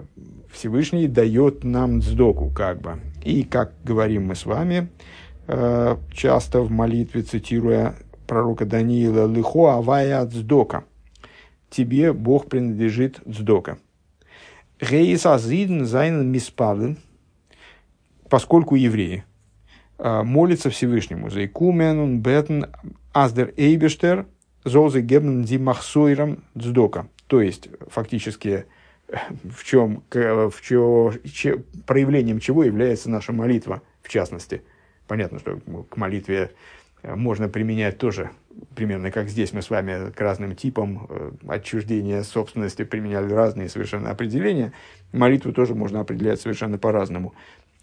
Всевышний дает нам сдоку, как бы. И, как говорим мы с вами, часто в молитве, цитируя пророка Даниила, «Лихо авая цдока» «Тебе Бог принадлежит цдока». «היות אז אידן זיינען מתפלל» поскольку евреи э, молятся Всевышнему, «Зайкумен бетен аздер эйбештер зозе гебн димахсойрам цдока». То есть, фактически, в чем, в чем, проявлением чего является наша молитва, в частности – Понятно, что к молитве э, можно применять тоже примерно как здесь мы с вами к разным типам э, отчуждения собственности применяли разные совершенно определения. Молитву тоже можно определять совершенно по-разному.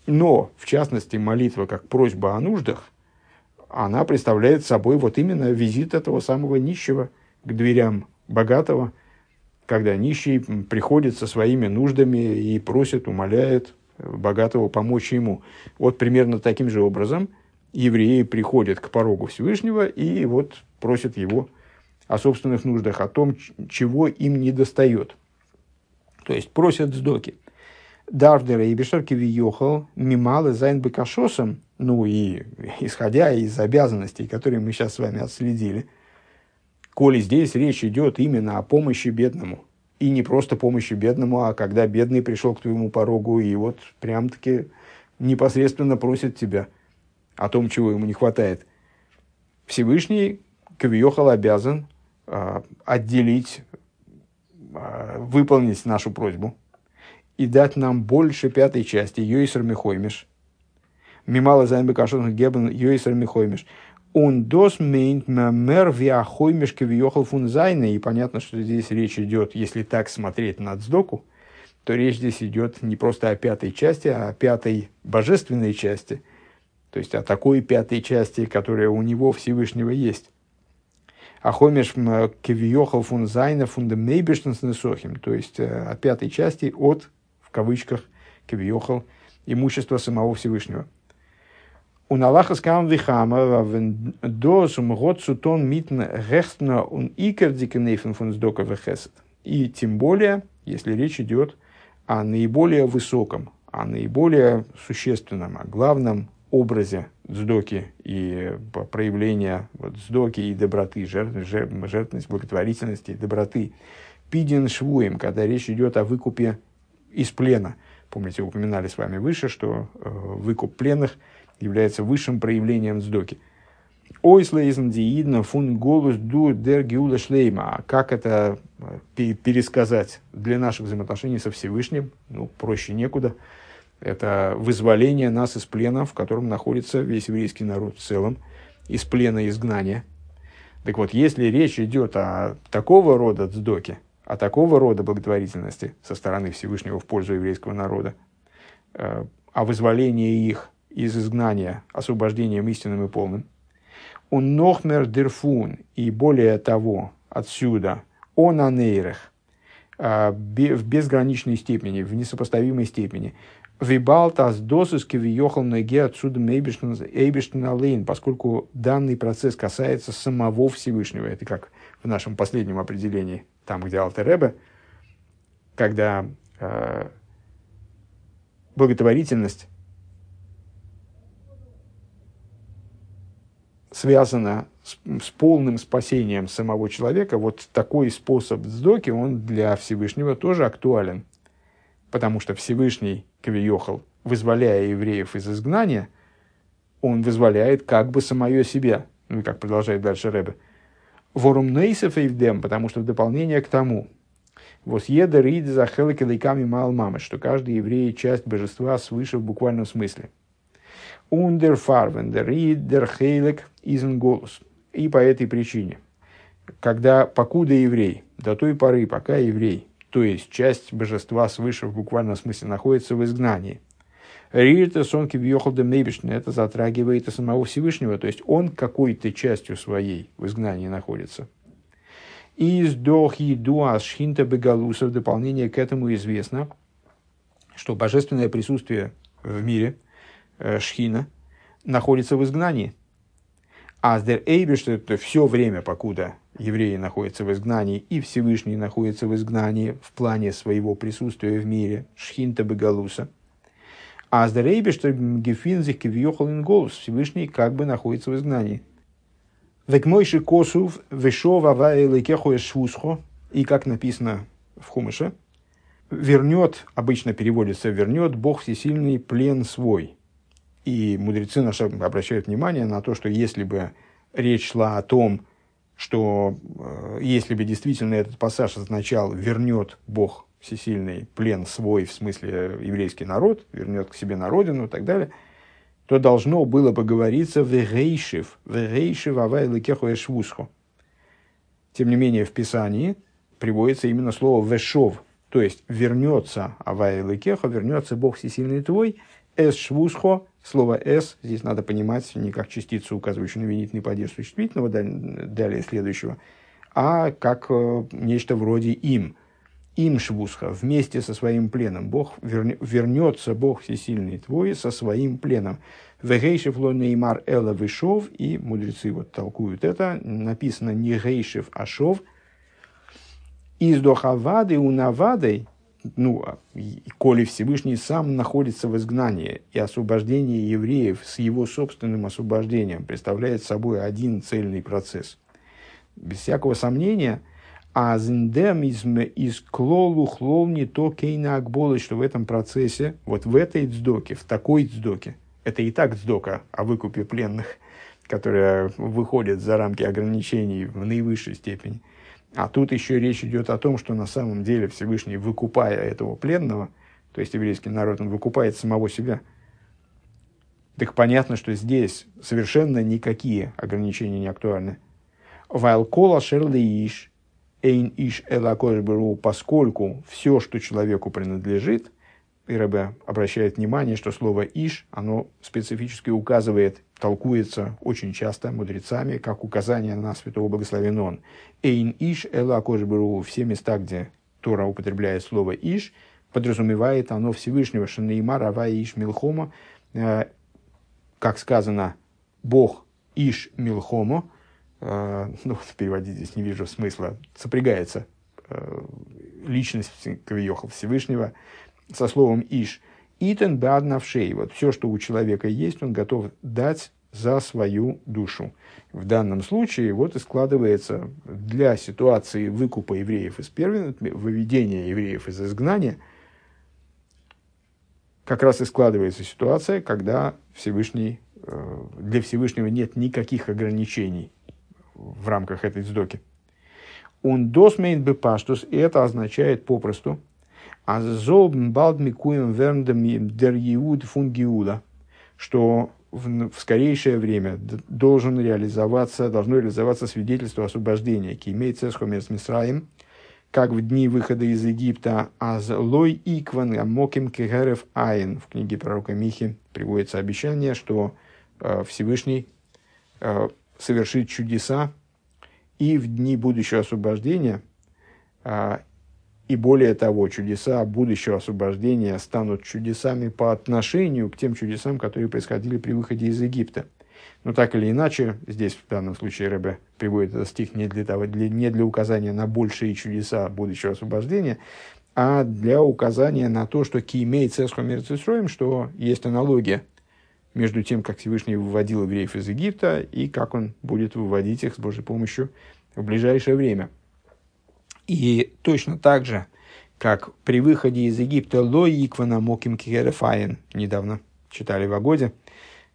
Но, в частности, молитва как просьба о нуждах, она представляет собой вот именно визит этого самого нищего к дверям богатого, когда нищий приходит со своими нуждами и просит, умоляет богатого помочь ему. Вот примерно таким же образом евреи приходят к порогу Всевышнего и вот просят его о собственных нуждах, о том, чего им не достает. То есть просят сдоки. Дардера и Бешарки Виехал, Мималы Зайн Бекашосом, ну и исходя из обязанностей, которые мы сейчас с вами отследили, коли здесь речь идет именно о помощи бедному – и не просто помощи бедному, а когда бедный пришел к твоему порогу и вот прям-таки непосредственно просит тебя о том, чего ему не хватает, Всевышний Кавиохал обязан э, отделить, э, выполнить нашу просьбу и дать нам больше пятой части Йойсер Михоймиш. Мимала займ бекашон гебен Йойсер Михоймиш. Он дос мейнт мэр виахоймиш кавиохал фун зайна. И понятно, что здесь речь идет, если так смотреть на Цдоку, то речь здесь идет не просто о пятой части, а о пятой божественной части. То есть о такой пятой части, которая у него Всевышнего есть. Ахомеш кевиохал фун зайна фун мейбештенснесохим. То есть э, о пятой части от, в кавычках, кевиохал, имущества самого Всевышнего. У Аллаха скам вихама, дос умгот сутон митн рехтна он икер дикенейфен фун сдока вехесет. И тем более, если речь идет о наиболее высоком, о наиболее существенном, о главном образе дздоки и проявления вот, дздоки и доброты, жертв, жертвенности, благотворительности, доброты. Пидин швуем, когда речь идет о выкупе из плена. Помните, упоминали с вами выше, что э, выкуп пленных – является высшим проявлением сдоки. Ойслейзен диидна фун голос ду дер гиула шлейма. А как это э, пересказать для наших взаимоотношений со Всевышним? Ну, проще некуда. Это вызволение нас из плена, в котором находится весь еврейский народ в целом, из плена изгнания. Так вот, если речь идет о такого рода цдоке, о такого рода благотворительности со стороны Всевышнего в пользу еврейского народа, э, о вызволении их из изгнания освобождением истинным и полным. Он нохмер дерфун, и более того, отсюда, он анейрах, в безграничной степени, в несопоставимой степени. Вибалтас досуски въехал ноге отсюда Эйбиштен Лейн, поскольку данный процесс касается самого Всевышнего. Это как в нашем последнем определении, там, где Алтеребе, когда э, благотворительность связано с, с полным спасением самого человека, вот такой способ сдоки, он для Всевышнего тоже актуален. Потому что Всевышний Кавиохал, вызволяя евреев из изгнания, он вызволяет как бы самое себя. Ну и как продолжает дальше Рэбе. Ворум нейсов эйвдем, потому что в дополнение к тому, вот еда рид за мал мамы, что каждый еврей часть божества свыше в буквальном смысле. Ундер фарвендер и дер хейлек изен голос. И по этой причине, когда покуда еврей, до той поры, пока еврей, то есть часть божества свыше в буквальном смысле находится в изгнании, Рита Сонки въехал до это затрагивает и самого Всевышнего, то есть он какой-то частью своей в изгнании находится. Из дохи дуас шхинта бегалуса в дополнение к этому известно, что божественное присутствие в мире – шхина находится в изгнании. А сдер эйбе, что это все время, покуда евреи находятся в изгнании, и Всевышний находится в изгнании в плане своего присутствия в мире, шхинта бегалуса. А сдер эйбе, что гефинзих кивьехал голос, Всевышний как бы находится в изгнании. Век мойши косув вешов аваэлэкехуэ швусхо, и как написано в Хумыше, вернет, обычно переводится, вернет Бог всесильный плен свой – и мудрецы наши обращают внимание на то, что если бы речь шла о том, что э, если бы действительно этот пассаж означал «вернет Бог всесильный плен свой», в смысле еврейский народ, вернет к себе на родину и так далее, то должно было бы говориться «вегейшив», «вегейшив авай швусхо». Тем не менее, в Писании приводится именно слово «вешов», то есть «вернется авай лекеха», «вернется Бог всесильный твой», «эс швусхо», Слово «с» здесь надо понимать не как частицу, указывающую на винительный падеж существительного, далее следующего, а как э, нечто вроде «им». Им швусха, вместе со своим пленом. Бог верне, вернется, Бог всесильный твой, со своим пленом. Вегейшев ло неймар эла вышов, и мудрецы вот толкуют это, написано не гейшев, а шов. Из дохавады у навадой, ну, а, коли Всевышний сам находится в изгнании, и освобождение евреев с его собственным освобождением представляет собой один цельный процесс. Без всякого сомнения, а зиндем из клолу хлол не то кейна акболы, что в этом процессе, вот в этой дздоке, в такой дздоке, Это и так сдока о выкупе пленных, которая выходит за рамки ограничений в наивысшей степени. А тут еще речь идет о том, что на самом деле Всевышний, выкупая этого пленного, то есть еврейский народ, он выкупает самого себя. Так понятно, что здесь совершенно никакие ограничения не актуальны. Вайлкола шерли иш, эйн иш элакошберу, поскольку все, что человеку принадлежит, и Рэбе обращает внимание, что слово «иш», оно специфически указывает, толкуется очень часто мудрецами, как указание на святого благословен он. «Эйн иш эла кожберу» все места, где Тора употребляет слово «иш», подразумевает оно Всевышнего Шанейма Рава Иш Милхома, э, как сказано, Бог Иш Милхомо, э, ну, переводить здесь не вижу смысла, сопрягается э, личность Кавиоха Всевышнего со словом «иш». «Итен баднавшей» – вот все, что у человека есть, он готов дать за свою душу. В данном случае вот и складывается для ситуации выкупа евреев из первенства, выведения евреев из изгнания, как раз и складывается ситуация, когда Всевышний, э, для Всевышнего нет никаких ограничений в рамках этой сдоки. Он досмейн бепаштус, и это означает попросту, а золбн балдмикуем верндем дер Иуд фун Гиуда, что в, в скорейшее время должен реализоваться, должно реализоваться свидетельство освобождения, кимей цесхомес мисраим, как в дни выхода из Египта, аз лой икван амоким кегерев айн. В книге пророка Михи приводится обещание, что э, Всевышний э, совершит чудеса и в дни будущего освобождения э, и более того, чудеса будущего освобождения станут чудесами по отношению к тем чудесам, которые происходили при выходе из Египта. Но так или иначе, здесь в данном случае Рэбе приводит этот стих не для, того, для, не для указания на большие чудеса будущего освобождения, а для указания на то, что киемей цесхо мерцисроем, что есть аналогия между тем, как Всевышний выводил евреев из Египта, и как он будет выводить их с Божьей помощью в ближайшее время – и точно так же, как при выходе из Египта Лоиквана Моким Кирефаин, недавно читали в Агоде,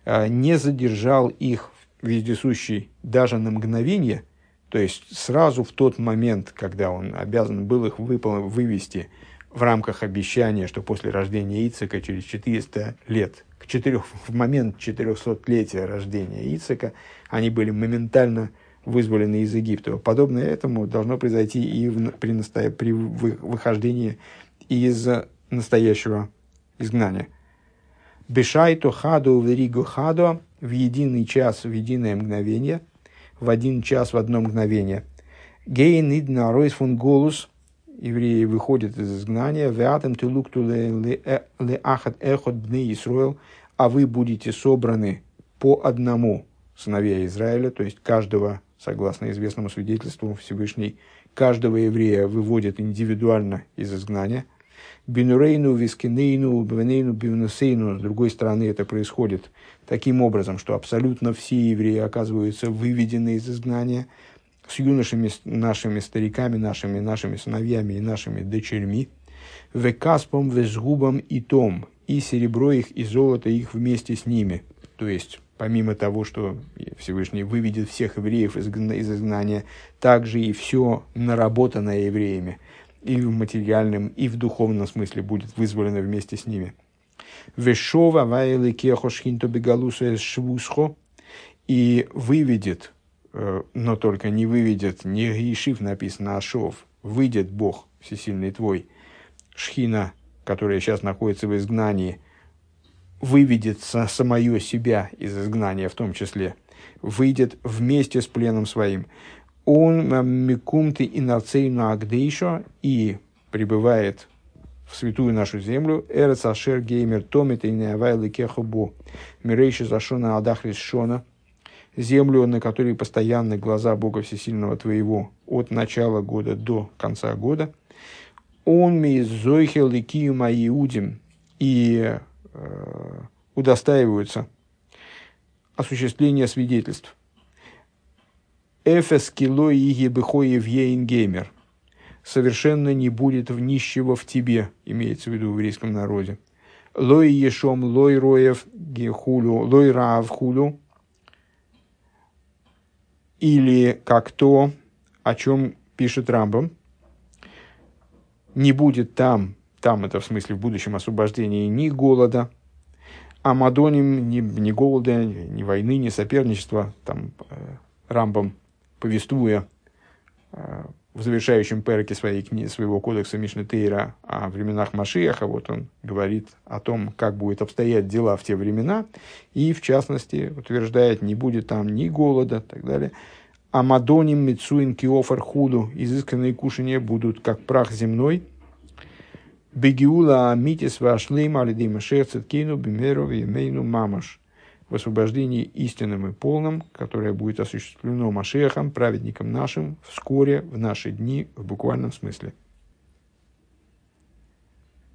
э, не задержал их вездесущий даже на мгновение, то есть сразу в тот момент, когда он обязан был их выпол- вывести в рамках обещания, что после рождения Ицека через 400 лет, к 4, в момент 400-летия рождения Ицека, они были моментально вызволены из Египта. Подобное этому должно произойти и в, при, насто... при выхождении из настоящего изгнания. Бешайту хаду веригу хаду в единый час, в единое мгновение, в один час, в одно мгновение. Гейн идна ройс фун голус, евреи выходят из изгнания, веатем тулукту ле ахат эхот бны Исруэл, а вы будете собраны по одному сыновья Израиля, то есть каждого согласно известному свидетельству Всевышний, каждого еврея выводит индивидуально из изгнания. Бинурейну, вискинейну, бвенейну, бивнусейну. С другой стороны, это происходит таким образом, что абсолютно все евреи оказываются выведены из изгнания с юношами, нашими стариками, нашими, нашими сыновьями и нашими дочерьми. Векаспом, везгубом и том, и серебро их, и золото их вместе с ними. То есть, помимо того, что Всевышний выведет всех евреев из, из изгнания, также и все наработанное евреями, и в материальном, и в духовном смысле будет вызволено вместе с ними. Вешова вайлы кехошхинто бегалуса швусхо и выведет, э, но только не выведет, не гишив написано, а шов, выйдет Бог всесильный твой, шхина, которая сейчас находится в изгнании, выведет самое себя из изгнания в том числе, выйдет вместе с пленом своим. Он микумты и нацейну агдейшо и прибывает в святую нашу землю, Эрец Ашер Геймер Томит и Неавайлы Кехубу, Мирейши Зашона Адахрис Шона, землю, на которой постоянны глаза Бога Всесильного твоего от начала года до конца года. Он ми зойхел и киюма иудим, и Э, удостаиваются осуществления свидетельств. Эфес кило иги бехоев геймер. Совершенно не будет в нищего в тебе, имеется в виду в еврейском народе. Лой ешом лой роев гехулю, лой рав хулю. Или как то, о чем пишет Рамбам, не будет там, там это в смысле в будущем освобождении ни голода, а Мадоним ни, ни голода, ни войны, ни соперничества, там э, Рамбам, повествуя э, в завершающем перке своей книги, своего кодекса Мишны Тейра о временах Машиаха, вот он говорит о том, как будет обстоять дела в те времена, и, в частности, утверждает, не будет там ни голода и так далее. А Мадоним, Мицуин, Киофар, Худу, изысканные кушания будут как прах земной – Бегиула Митис Вашлейма Алидима Шерцеткейну Бимеру Емейну Мамаш. В освобождении истинным и полным, которое будет осуществлено Машехом, праведником нашим, вскоре, в наши дни, в буквальном смысле.